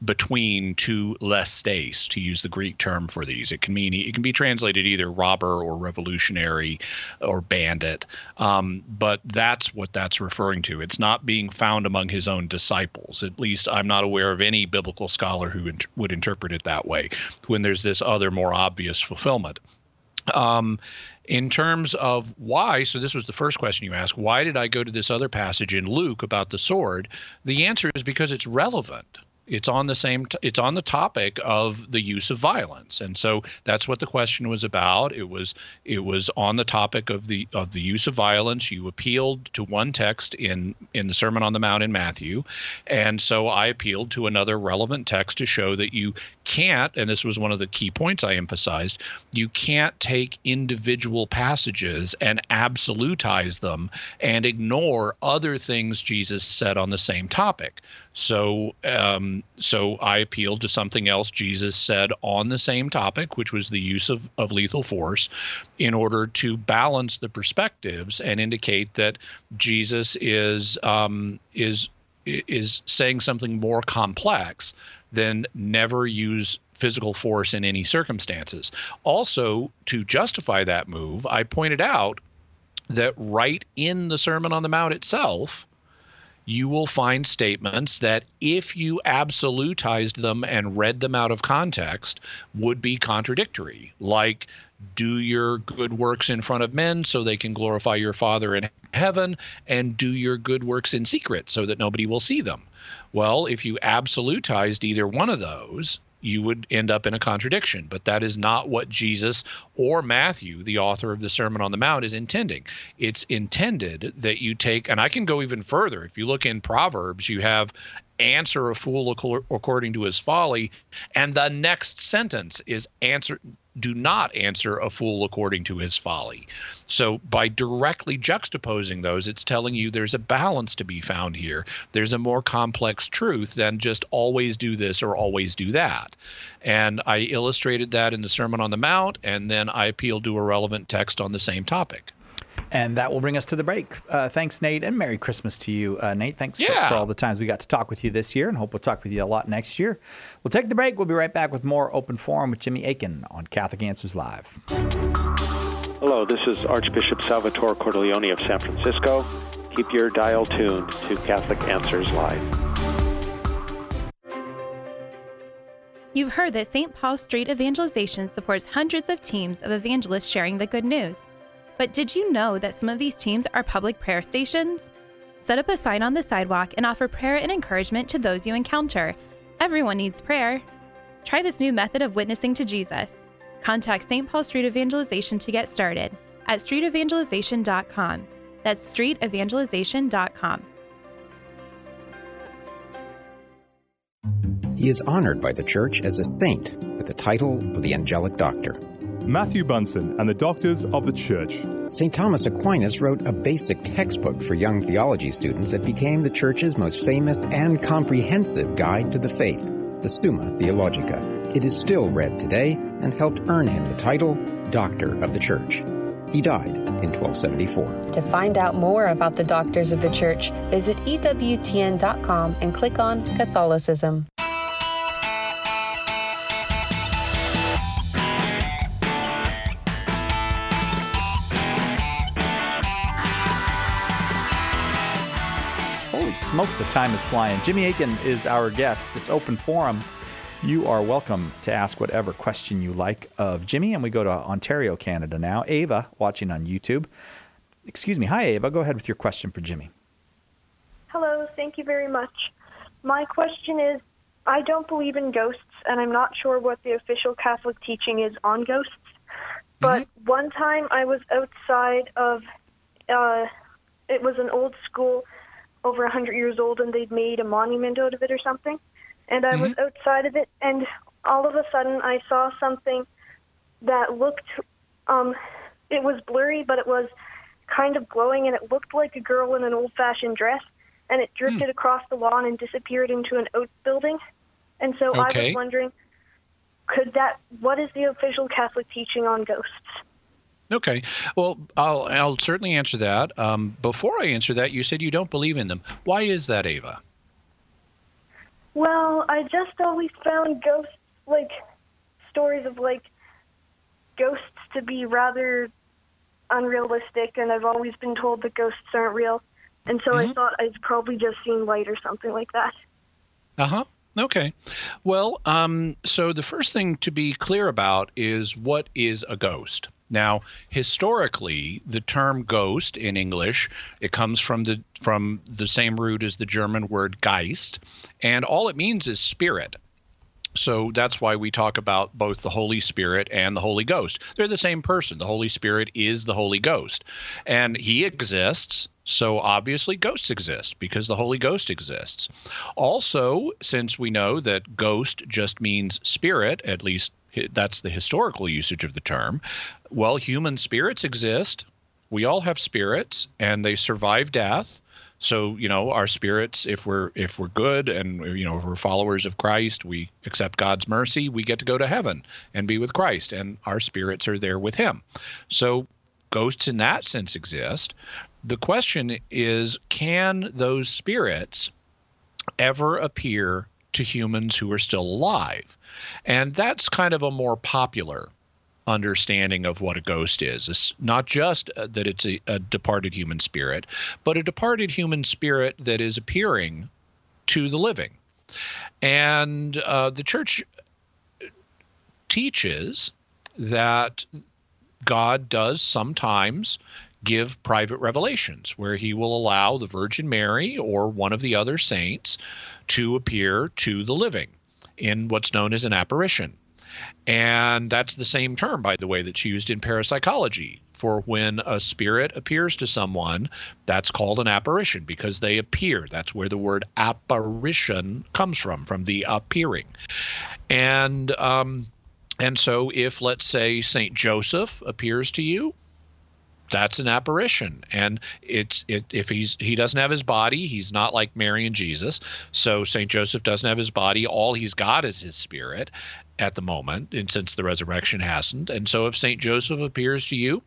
between two lestes to use the greek term for these. It can mean it can be translated either robber or revolutionary or bandit. Um, but that's what that's referring to. It's not being found among his own disciples. At least i'm not aware of any biblical scholar who int- would interpret it that way when there's this other more obvious fulfillment. Um, in terms of why, so this was the first question you asked, why did I go to this other passage in Luke about the sword? The answer is because it's relevant it's on the same t- it's on the topic of the use of violence. And so that's what the question was about. It was it was on the topic of the of the use of violence. You appealed to one text in in the sermon on the mount in matthew. And so i appealed to another relevant text to show that you can't and this was one of the key points i emphasized you can't take individual passages and absolutize them and ignore other things jesus said on the same topic. So, um, so I appealed to something else Jesus said on the same topic, which was the use of, of lethal force, in order to balance the perspectives and indicate that Jesus is um, is is saying something more complex than never use physical force in any circumstances. Also, to justify that move, I pointed out that right in the Sermon on the Mount itself you will find statements that, if you absolutized them and read them out of context, would be contradictory. Like, do your good works in front of men so they can glorify your Father in heaven, and do your good works in secret so that nobody will see them. Well, if you absolutized either one of those, you would end up in a contradiction. But that is not what Jesus or Matthew, the author of the Sermon on the Mount, is intending. It's intended that you take, and I can go even further. If you look in Proverbs, you have answer a fool according to his folly, and the next sentence is answer do not answer a fool according to his folly. So, by directly juxtaposing those, it's telling you there's a balance to be found here. There's a more complex truth than just always do this or always do that. And I illustrated that in the Sermon on the Mount, and then I appealed to a relevant text on the same topic. And that will bring us to the break. Uh, thanks, Nate, and Merry Christmas to you, uh, Nate. Thanks yeah. for, for, all the times we got to talk with you this year, and hope we'll talk with you a lot next year. We'll take the break. We'll be right back with more Open Forum with Jimmy Akin on Catholic Answers Live. Hello, this is Archbishop Salvatore Cordileone of San Francisco. Keep your dial tuned to Catholic Answers Live. You've heard that St. Paul Street Evangelization supports hundreds of teams of evangelists sharing the good news. But did you know that some of these teams are public prayer stations? Set up a sign on the sidewalk and offer prayer and encouragement to those you encounter. Everyone needs prayer. Try this new method of witnessing to Jesus. Contact St. Paul Street Evangelization to get started at streetevangelization.com. That's streetevangelization.com. He is honored by the Church as a saint with the title of the Angelic Doctor. Matthew Bunson and the Doctors of the Church. St. Thomas Aquinas wrote a basic textbook for young theology students that became the Church's most famous and comprehensive guide to the faith, the Summa Theologica. It is still read today and helped earn him the title Doctor of the Church. He died in 1274. To find out more about the Doctors of the Church, visit EWTN.com and click on Catholicism. Smokes, the time is flying. Jimmy Akin is our guest. It's open forum. You are welcome to ask whatever question you like of Jimmy. And we go to Ontario, Canada now. Ava, watching on YouTube. Excuse me. Hi, Ava. Go ahead with your question for Jimmy. Hello. Thank you very much. My question is I don't believe in ghosts, and I'm not sure what the official Catholic teaching is on ghosts. But mm-hmm. one time I was outside of, uh, it was an old school over a hundred years old, and they'd made a monument out of it or something. And I was outside of it, and all of a sudden I saw something that looked. Um, it was blurry, but it was kind of glowing, and it looked like a girl in an old-fashioned dress. And it drifted across the lawn and disappeared into an outbuilding. And so I was wondering, could that? What is the official Catholic teaching on ghosts? Okay. Well, I'll I'll certainly answer that. Um, before I answer that, you said you don't believe in them. Why is that, Ava? Well, I just always found ghosts like stories of like ghosts to be rather unrealistic, and I've always been told that ghosts aren't real, and so I thought I'd probably just seen light or something like that. Uh huh. Okay. Well, um, so the first thing to be clear about is what is a ghost. Now, historically, the term ghost in English it comes from the from the same root as the German word Geist, and all it means is spirit. So that's why we talk about both the Holy Spirit and the Holy Ghost. They're the same person. The Holy Spirit is the Holy Ghost, and He exists. So obviously, ghosts exist because the Holy Ghost exists. Also, since we know that ghost just means spirit, at least that's the historical usage of the term, well, human spirits exist. We all have spirits, and they survive death. So you know, our spirits, if we're if we're good and you know if we're followers of Christ, we accept God's mercy, we get to go to heaven and be with Christ, and our spirits are there with Him. So ghosts in that sense exist. The question is, can those spirits ever appear to humans who are still alive? And that's kind of a more popular understanding of what a ghost is. It's not just uh, that it's a, a departed human spirit, but a departed human spirit that is appearing to the living. And uh, the church teaches that God does sometimes give private revelations where he will allow the Virgin Mary or one of the other saints to appear to the living in what's known as an apparition. And that's the same term, by the way, that's used in parapsychology. For when a spirit appears to someone, that's called an apparition because they appear. That's where the word apparition comes from, from the appearing. And um, and so, if let's say Saint Joseph appears to you, that's an apparition and it's it if he's he doesn't have his body he's not like mary and jesus so saint joseph doesn't have his body all he's got is his spirit at the moment and since the resurrection hasn't. And so if saint joseph appears to you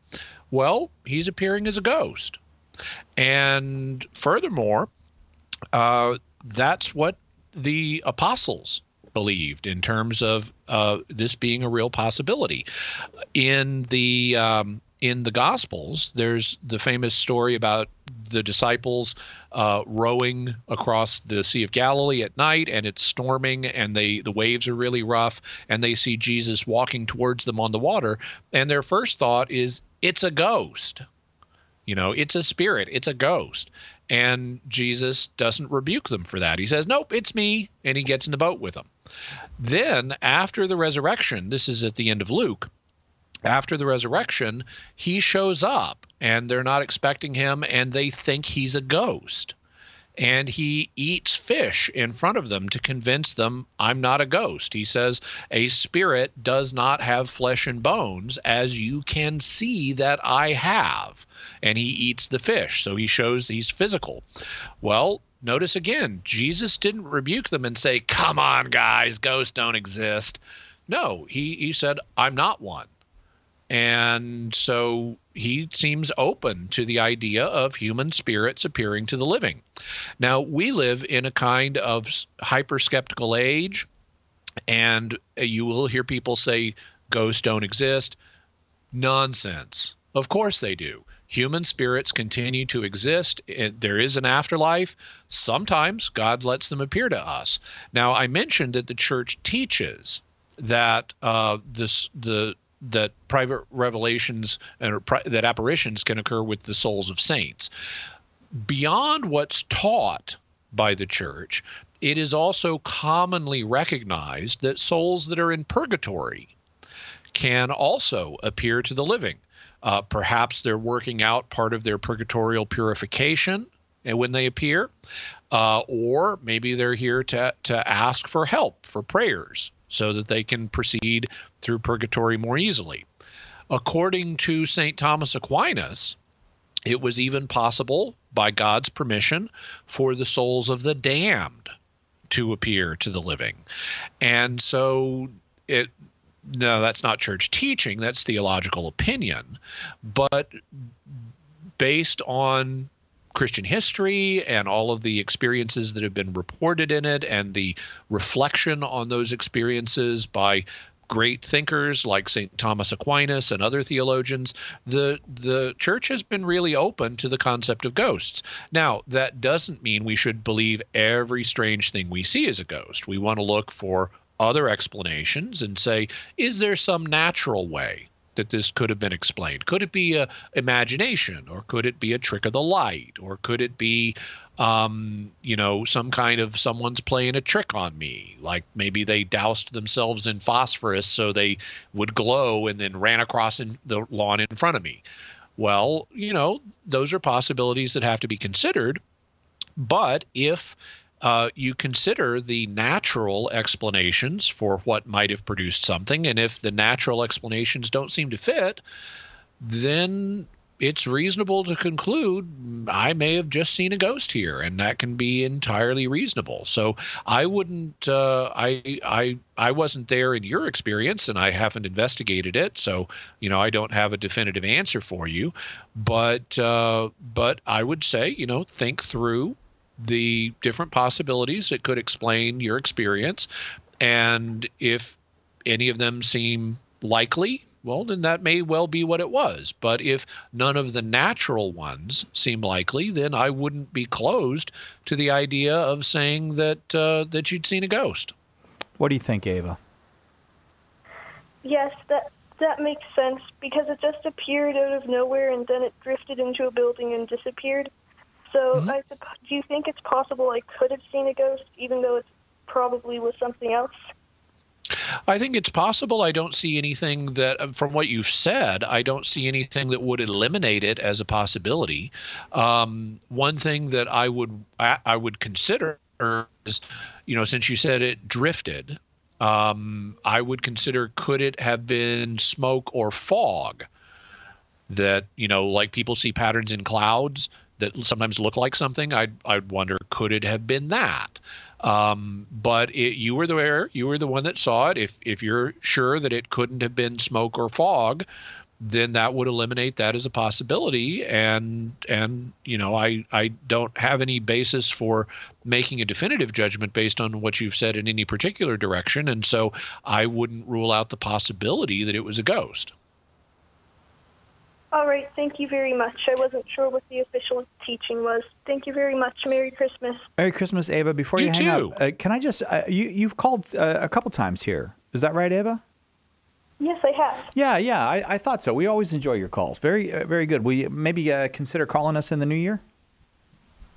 well he's appearing as a ghost. And furthermore uh, that's what the apostles believed in terms of uh, this being a real possibility. In the um, in the Gospels, there's the famous story about the disciples uh, rowing across the Sea of Galilee at night, and it's storming, and they the waves are really rough, and they see Jesus walking towards them on the water, and their first thought is, "It's a ghost." You know, it's a spirit, it's a ghost. And Jesus doesn't rebuke them for that. He says, Nope, it's me. And he gets in the boat with them. Then, after the resurrection, this is at the end of Luke, after the resurrection, he shows up and they're not expecting him and they think he's a ghost. And he eats fish in front of them to convince them, I'm not a ghost. He says, A spirit does not have flesh and bones, as you can see that I have. And he eats the fish. So he shows he's physical. Well, notice again, Jesus didn't rebuke them and say, Come on, guys, ghosts don't exist. No, he, he said, I'm not one. And so he seems open to the idea of human spirits appearing to the living. Now, we live in a kind of hyper skeptical age, and you will hear people say ghosts don't exist. Nonsense. Of course they do. Human spirits continue to exist. There is an afterlife. Sometimes God lets them appear to us. Now, I mentioned that the church teaches that uh, this the that private revelations and that apparitions can occur with the souls of saints. Beyond what's taught by the church, it is also commonly recognized that souls that are in purgatory can also appear to the living. Uh, perhaps they're working out part of their purgatorial purification and when they appear, uh, or maybe they're here to to ask for help for prayers so that they can proceed through purgatory more easily. According to St. Thomas Aquinas, it was even possible, by God's permission, for the souls of the damned to appear to the living. And so it no, that's not church teaching, that's theological opinion. But based on Christian history and all of the experiences that have been reported in it and the reflection on those experiences by great thinkers like St. Thomas Aquinas and other theologians, the the church has been really open to the concept of ghosts. Now, that doesn't mean we should believe every strange thing we see is a ghost. We want to look for other explanations and say, is there some natural way that this could have been explained? Could it be a imagination, or could it be a trick of the light, or could it be um, you know, some kind of someone's playing a trick on me. Like maybe they doused themselves in phosphorus so they would glow and then ran across in the lawn in front of me. Well, you know, those are possibilities that have to be considered. But if uh, you consider the natural explanations for what might have produced something, and if the natural explanations don't seem to fit, then it's reasonable to conclude I may have just seen a ghost here, and that can be entirely reasonable. So I wouldn't, uh, I, I, I wasn't there in your experience, and I haven't investigated it, so you know I don't have a definitive answer for you. But, uh, but I would say, you know, think through the different possibilities that could explain your experience, and if any of them seem likely well, then that may well be what it was. But if none of the natural ones seem likely, then I wouldn't be closed to the idea of saying that uh, that you'd seen a ghost. What do you think, Ava? Yes, that that makes sense because it just appeared out of nowhere and then it drifted into a building and disappeared. So, mm-hmm. I do you think it's possible I could have seen a ghost, even though it probably was something else? I think it's possible. I don't see anything that, uh, from what you've said, I don't see anything that would eliminate it as a possibility. Um, one thing that I would I, I, would consider is, you know, since you said it drifted, um, I would consider could it have been smoke or fog that you know, like people see patterns in clouds that sometimes look like something. I'd I'd wonder could it have been that. Um, but it, you were there. You were the one that saw it. If if you're sure that it couldn't have been smoke or fog, then that would eliminate that as a possibility. And and you know, I I don't have any basis for making a definitive judgment based on what you've said in any particular direction. And so I wouldn't rule out the possibility that it was a ghost. All right. Thank you very much. I wasn't sure what the official teaching was. Thank you very much. Merry Christmas. Merry Christmas, Ava. Before you, you hang too. up, uh, can I just uh, you you've called uh, a couple times here. Is that right, Ava? Yes, I have. Yeah, yeah. I, I thought so. We always enjoy your calls. Very, uh, very good. Will you maybe uh, consider calling us in the new year?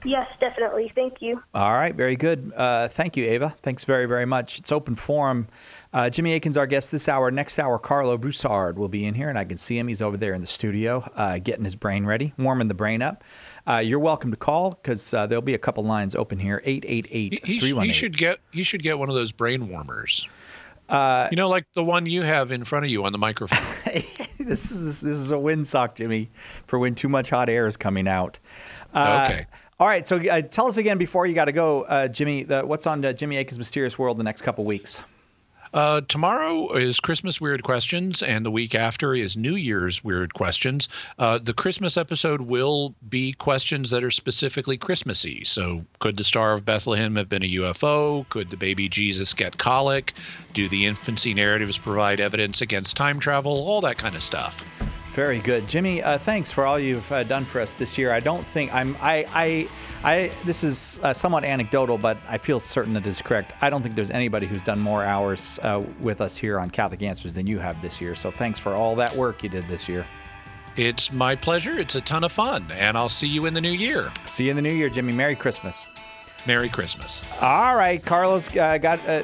Yes, definitely. Thank you. All right, very good. Uh, thank you, Ava. Thanks very, very much. It's open forum. Uh, Jimmy Akin's our guest this hour. Next hour, Karlo Broussard will be in here, and I can see him. He's over there in the studio uh, getting his brain ready, warming the brain up. Uh, you're welcome to call because uh, there'll be a couple lines open here 888 he, should get he should get one of those brain warmers. Uh, you know, like the one you have in front of you on the microphone. this is this is a windsock, Jimmy, for when too much hot air is coming out. Uh, okay. All right, so uh, tell us again before you got to go, uh, Jimmy. The, what's on uh, Jimmy Akin's Mysterious World the next couple weeks? Uh, tomorrow is Christmas Weird Questions, and the week after is New Year's Weird Questions. Uh, the Christmas episode will be questions that are specifically Christmassy. So, could the Star of Bethlehem have been a UFO? Could the baby Jesus get colic? Do the infancy narratives provide evidence against time travel? All that kind of stuff. Very good, Jimmy. Uh, thanks for all you've uh, done for us this year. I don't think I'm. I. I. I. This is uh, somewhat anecdotal, but I feel certain that is correct. I don't think there's anybody who's done more hours uh, with us here on Catholic Answers than you have this year. So thanks for all that work you did this year. It's my pleasure. It's a ton of fun, and I'll see you in the new year. See you in the new year, Jimmy. Merry Christmas. Merry Christmas. All right, Carlos uh, got uh,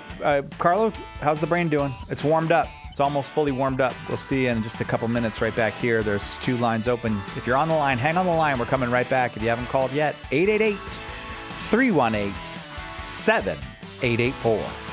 Karlo. How's the brain doing? It's warmed up. It's almost fully warmed up. We'll see you in just a couple minutes right back here. There's two lines open. If you're on the line, hang on the line. We're coming right back. If you haven't called yet, 888 318 7884.